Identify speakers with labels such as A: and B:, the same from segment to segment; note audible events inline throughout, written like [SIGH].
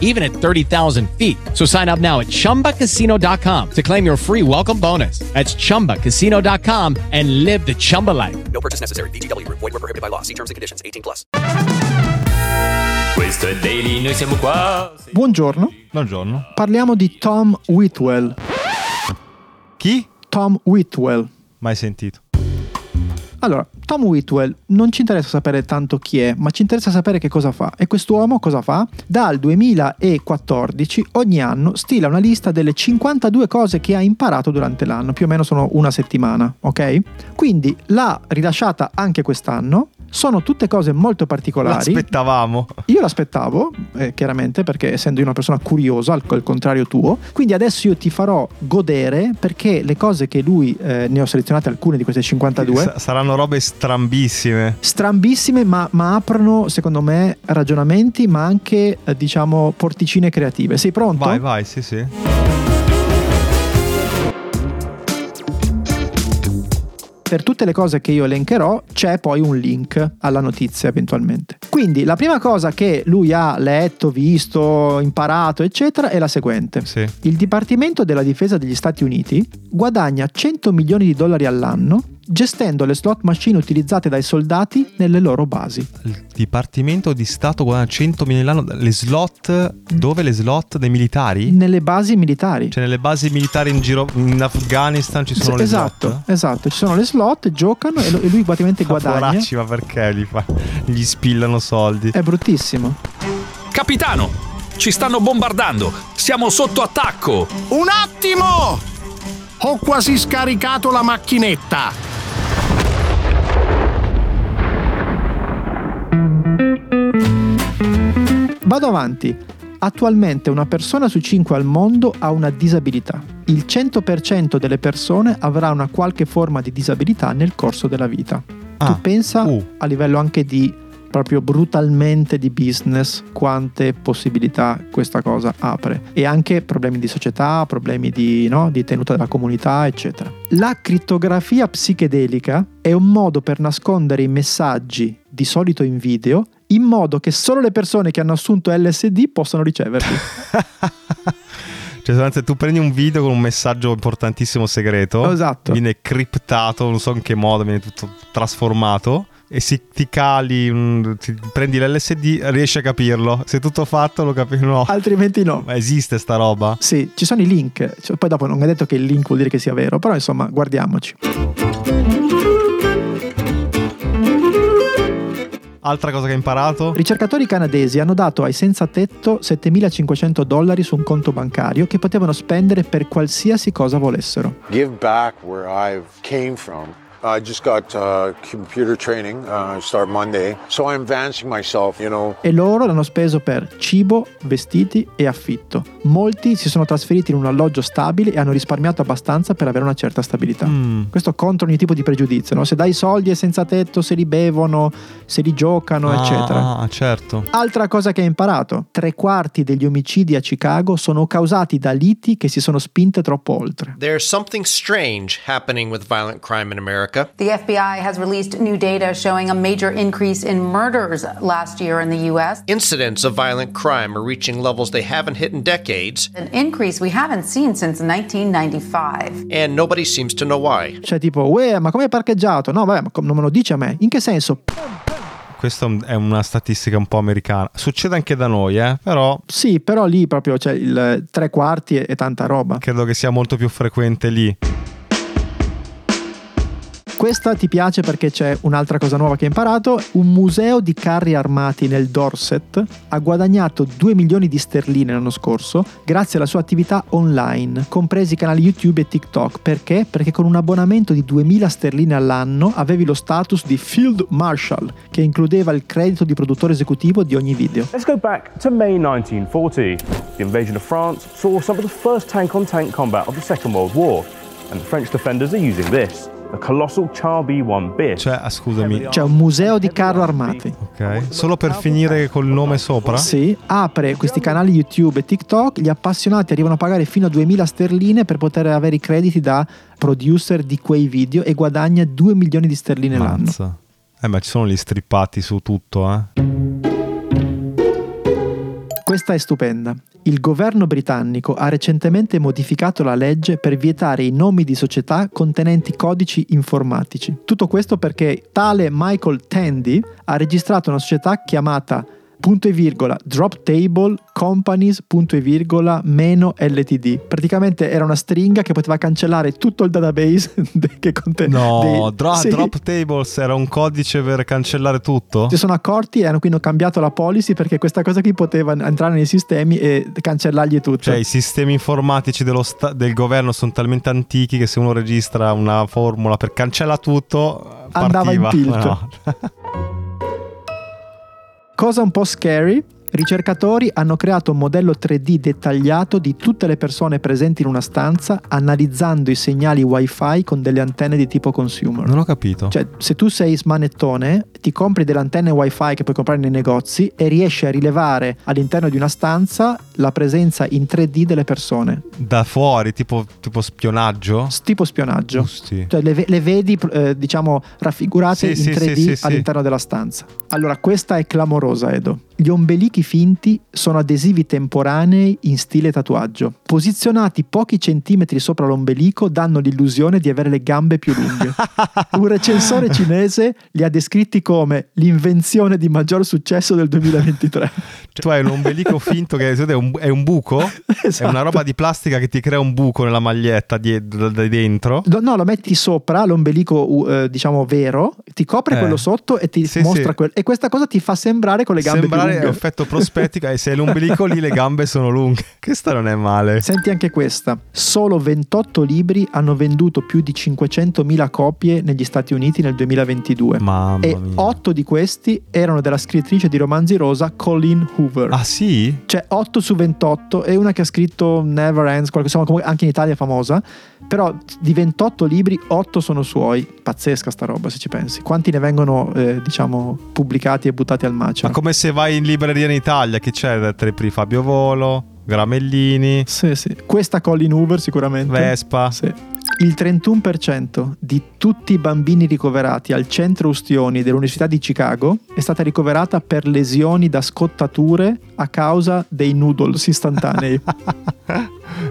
A: even at 30,000 feet. So sign up now at chumbacasino.com to claim your free welcome bonus. That's chumbacasino.com and live the Chumba life.
B: No purchase necessary. VGW Group. Void were prohibited by law. See terms and conditions. 18 plus.
C: Questo è Daily, noi siamo qua.
D: Buongiorno,
E: Buongiorno.
D: parliamo di Tom Whitwell.
E: Chi?
D: Tom Whitwell.
E: Mai sentito.
D: Allora, Tom Whitwell non ci interessa sapere tanto chi è, ma ci interessa sapere che cosa fa. E quest'uomo cosa fa? Dal 2014 ogni anno stila una lista delle 52 cose che ha imparato durante l'anno, più o meno sono una settimana, ok? Quindi l'ha rilasciata anche quest'anno. Sono tutte cose molto particolari.
E: L'aspettavamo.
D: Io l'aspettavo, eh, chiaramente, perché essendo io una persona curiosa, al, al contrario tuo, quindi adesso io ti farò godere perché le cose che lui, eh, ne ho selezionate alcune di queste 52,
E: Sa- saranno robe strambissime.
D: strambissime, ma, ma aprono, secondo me, ragionamenti, ma anche, eh, diciamo, porticine creative. Sei pronto?
E: Vai, vai, sì, sì.
D: Per tutte le cose che io elencherò c'è poi un link alla notizia eventualmente. Quindi la prima cosa che lui ha letto, visto, imparato, eccetera, è la seguente.
E: Sì.
D: Il Dipartimento della Difesa degli Stati Uniti guadagna 100 milioni di dollari all'anno gestendo le slot machine utilizzate dai soldati nelle loro basi.
E: Il Dipartimento di Stato guadagna 100 milioni all'anno. Le slot. Dove le slot dei militari?
D: Nelle basi militari.
E: Cioè, nelle basi militari in giro. In Afghanistan ci sono le
D: esatto,
E: slot.
D: esatto, ci sono le slot, giocano e, lo- e lui praticamente [LAUGHS] guadagna.
E: Poracci, ma perché gli, fa- gli spillano soldi?
D: È bruttissimo.
F: Capitano, ci stanno bombardando. Siamo sotto attacco.
G: Un attimo! Ho quasi scaricato la macchinetta.
D: Vado avanti. Attualmente una persona su 5 al mondo ha una disabilità. Il 100% delle persone avrà una qualche forma di disabilità nel corso della vita.
E: Ah,
D: tu pensa
E: uh.
D: a livello anche di proprio brutalmente di business quante possibilità questa cosa apre e anche problemi di società, problemi di, no, di tenuta della comunità, eccetera. La crittografia psichedelica è un modo per nascondere i messaggi, di solito in video, in modo che solo le persone che hanno assunto LSD possano riceverli. [LAUGHS]
E: Cioè, sostanzialmente tu prendi un video con un messaggio importantissimo segreto.
D: Esatto.
E: Viene criptato, non so in che modo, viene tutto trasformato. E se ti cali, un- ti prendi l'LSD, riesci a capirlo. Se è tutto fatto, lo capisci. No.
D: Altrimenti no.
E: Ma esiste sta roba?
D: Sì, ci sono i link. Cioè, poi dopo non è detto che il link vuol dire che sia vero, però insomma, guardiamoci.
E: Altra cosa che hai imparato?
D: Ricercatori canadesi hanno dato ai senza tetto 7500 dollari su un conto bancario che potevano spendere per qualsiasi cosa volessero.
H: give back where I came from. I just got uh, computer training, uh, start Monday. So I'm advancing myself, you know.
D: E loro l'hanno speso per cibo, vestiti e affitto. Molti si sono trasferiti in un alloggio stabile e hanno risparmiato abbastanza per avere una certa stabilità.
E: Mm.
D: Questo contro ogni tipo di pregiudizio, no? Se dai soldi ai senza tetto, se li bevono, se li giocano, eccetera.
E: Ah, certo.
D: Altra cosa che hai imparato, tre quarti degli omicidi a Chicago sono causati da liti che si sono spinte troppo oltre.
I: There's something strange happening with violent crime in America.
J: The FBI has released new data showing a major increase in murders last year in the U.S.
I: Incidents of violent crime are reaching levels they haven't hit in decades,
J: An increase we haven't seen since 1995.
I: and nobody seems to know why.
D: Cioè tipo, uè, ma come hai parcheggiato? No, vabbè, ma com- non me lo dici a me. In che senso?
E: Questa è una statistica un po' americana. Succede anche da noi, eh? Però
D: Sì, però lì proprio c'è il tre quarti e, e tanta roba.
E: credo che sia molto più frequente lì.
D: Questa ti piace perché c'è un'altra cosa nuova che hai imparato. Un museo di carri armati nel Dorset ha guadagnato 2 milioni di sterline l'anno scorso grazie alla sua attività online, compresi i canali YouTube e TikTok. Perché? Perché con un abbonamento di 2000 sterline all'anno avevi lo status di Field Marshal, che includeva il credito di produttore esecutivo di ogni video.
K: Let's go back to May 1940. The invasion of France saw some of the first tank on tank combat of the Second World War, and the French defenders are using this. The colossal Char B1 bit.
E: Cioè, ah, scusami.
D: C'è un museo di carro armati.
E: Ok. Solo per finire col nome sopra?
D: Sì, apre questi canali YouTube e TikTok, gli appassionati arrivano a pagare fino a 2000 sterline per poter avere i crediti da producer di quei video e guadagna 2 milioni di sterline l'anno.
E: Mazza. Eh, ma ci sono gli strippati su tutto, eh.
D: Questa è stupenda. Il governo britannico ha recentemente modificato la legge per vietare i nomi di società contenenti codici informatici. Tutto questo perché tale Michael Tandy ha registrato una società chiamata punto e virgola drop table companies punto e virgola meno ltd praticamente era una stringa che poteva cancellare tutto il database [LAUGHS] che conteneva
E: No, dro- Drop Tables era un codice per cancellare tutto?
D: si sono accorti e hanno quindi cambiato la policy perché questa cosa qui poteva entrare nei sistemi e cancellargli tutto
E: Cioè, i sistemi informatici dello sta- del governo sono talmente antichi che se uno registra una formula per cancella tutto,
D: Andava in
E: partiva.
D: tilt. [LAUGHS]
E: No. [LAUGHS]
D: Cosa un po' scary, ricercatori hanno creato un modello 3D dettagliato di tutte le persone presenti in una stanza analizzando i segnali wifi con delle antenne di tipo consumer.
E: Non ho capito.
D: Cioè, se tu sei smanettone, ti compri delle antenne wifi che puoi comprare nei negozi e riesci a rilevare all'interno di una stanza la presenza in 3D delle persone.
E: Da fuori, tipo, tipo spionaggio?
D: S- Tipo spionaggio.
E: Giusti.
D: Cioè, le, le vedi, eh, diciamo, raffigurate
E: Sì,
D: in
E: sì,
D: 3D
E: sì, sì, sì.
D: all'interno della stanza. Allora, questa è clamorosa, Edo. Gli ombelichi finti sono adesivi temporanei in stile tatuaggio. Posizionati pochi centimetri sopra l'ombelico danno l'illusione di avere le gambe più lunghe. [LAUGHS] Un recensore cinese li ha descritti come l'invenzione di maggior successo del 2023.
E: Cioè, tu hai un ombelico finto che è un, è un buco? È
D: Esatto.
E: una roba di plastica che ti crea un buco nella maglietta di, da, da dentro?
D: No, no, lo metti sopra l'ombelico, eh, diciamo vero, ti copre
E: Eh.
D: quello sotto e ti
E: Sì,
D: mostra
E: sì.
D: quello. E questa cosa ti fa sembrare con le gambe
E: Sembrare
D: più lunghe.
E: effetto prospettica e se è l'ombelico lì le gambe sono lunghe. [LAUGHS] Questa non è male.
D: Senti anche questa. Solo 28 libri hanno venduto più di 500.000 copie negli Stati Uniti nel 2022.
E: Mamma
D: e
E: mia.
D: 8 di questi erano della scrittrice di romanzi rosa Colleen Hoover.
E: Ah sì?
D: Cioè 8 su 28 e una che ha scritto Never Ends, insomma comunque anche in Italia è famosa, però di 28 libri 8 sono suoi. Pazzesca sta roba se ci pensi. Quanti ne vengono eh, diciamo pubblicati e buttati al macero?
E: Ma come se vai in libreria in Italia, che c'è da tre pri Fabio Volo, Gramellini,
D: Sì, sì. Questa Colleen Hoover sicuramente.
E: Vespa.
D: Sì. Il 31% di tutti i bambini ricoverati al centro Ustioni dell'Università di Chicago è stata ricoverata per lesioni da scottature a causa dei noodles istantanei. [LAUGHS]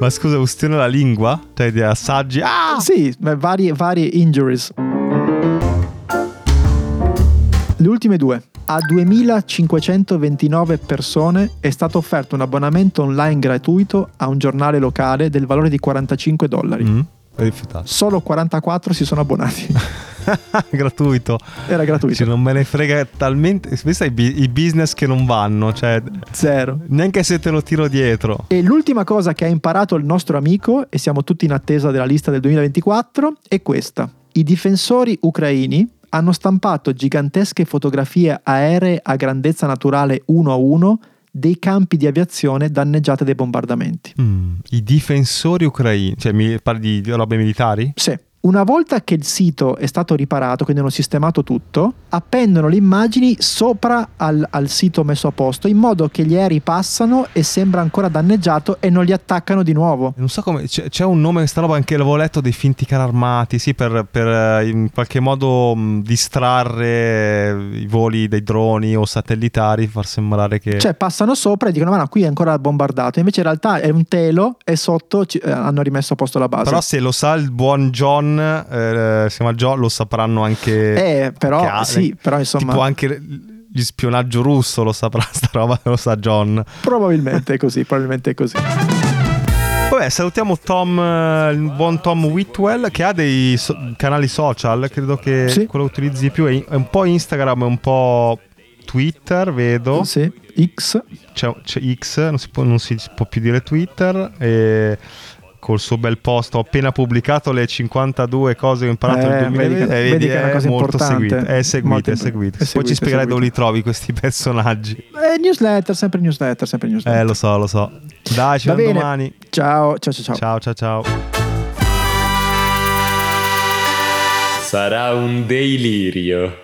E: Ma scusa, ustione la lingua? Cioè di assaggi. Ah!
D: sì, varie, varie injuries. Le ultime due. A 2529 persone è stato offerto un abbonamento online gratuito a un giornale locale del valore di 45 dollari.
E: Mm, rifiutato.
D: Solo 44 si sono abbonati. [LAUGHS]
E: Gratuito.
D: Era gratuito.
E: Cioè, non me ne frega talmente. Bi- i business che non vanno. Cioè,
D: Zero.
E: neanche se te lo tiro dietro.
D: E l'ultima cosa che ha imparato il nostro amico, e siamo tutti in attesa della lista del 2024, è questa. I difensori ucraini hanno stampato gigantesche fotografie aeree a grandezza naturale uno a uno dei campi di aviazione danneggiate dai bombardamenti.
E: Mm, I difensori ucraini. Cioè, mi parli di robe militari?
D: Sì. Una volta che il sito è stato riparato, quindi hanno sistemato tutto, appendono le immagini sopra al, al sito messo a posto in modo che gli aerei passano e sembra ancora danneggiato e non li attaccano di nuovo.
E: Non so come. C'è, c'è un nome, questa roba anche l'avevo letto dei finti carri armati. Sì, per, per, eh, in qualche modo mh, distrarre i voli dei droni o satellitari, far sembrare che.
D: Cioè passano sopra e dicono ma no, qui è ancora bombardato, invece in realtà è un telo e sotto ci- eh, hanno rimesso a posto la base.
E: Però se lo sa il buon John, eh, si chiama John, lo sapranno anche...
D: Eh, però,
E: anche a-
D: sì, però insomma-
E: Tipo anche gli spionaggio russo lo saprà [LAUGHS] sta roba, lo sa John.
D: Probabilmente è così, probabilmente è così.
E: Vabbè, salutiamo Tom, il buon Tom Whitwell che ha dei so- canali social, credo che
D: Sì.
E: quello che utilizzi di più è, è un po' Instagram e un po' Twitter, vedo.
D: Sì, X.
E: C'è, c'è X, non si, può, non si può più dire Twitter. E col suo bel post ho appena pubblicato le 52 cose che ho imparato
D: Eh,
E: nel 2020
D: vedi vedi che è una cosa
E: molto
D: importante.
E: seguito. È seguito, è seguito.
D: è
E: Poi
D: seguito,
E: ci
D: è
E: spiegherai dove li trovi questi personaggi.
D: Eh, newsletter, sempre newsletter, sempre newsletter.
E: Eh, lo so, lo so. Dai, ci vediamo domani.
D: Ciao, ciao, ciao, ciao.
E: Ciao, ciao, ciao.
C: Sarà un delirio.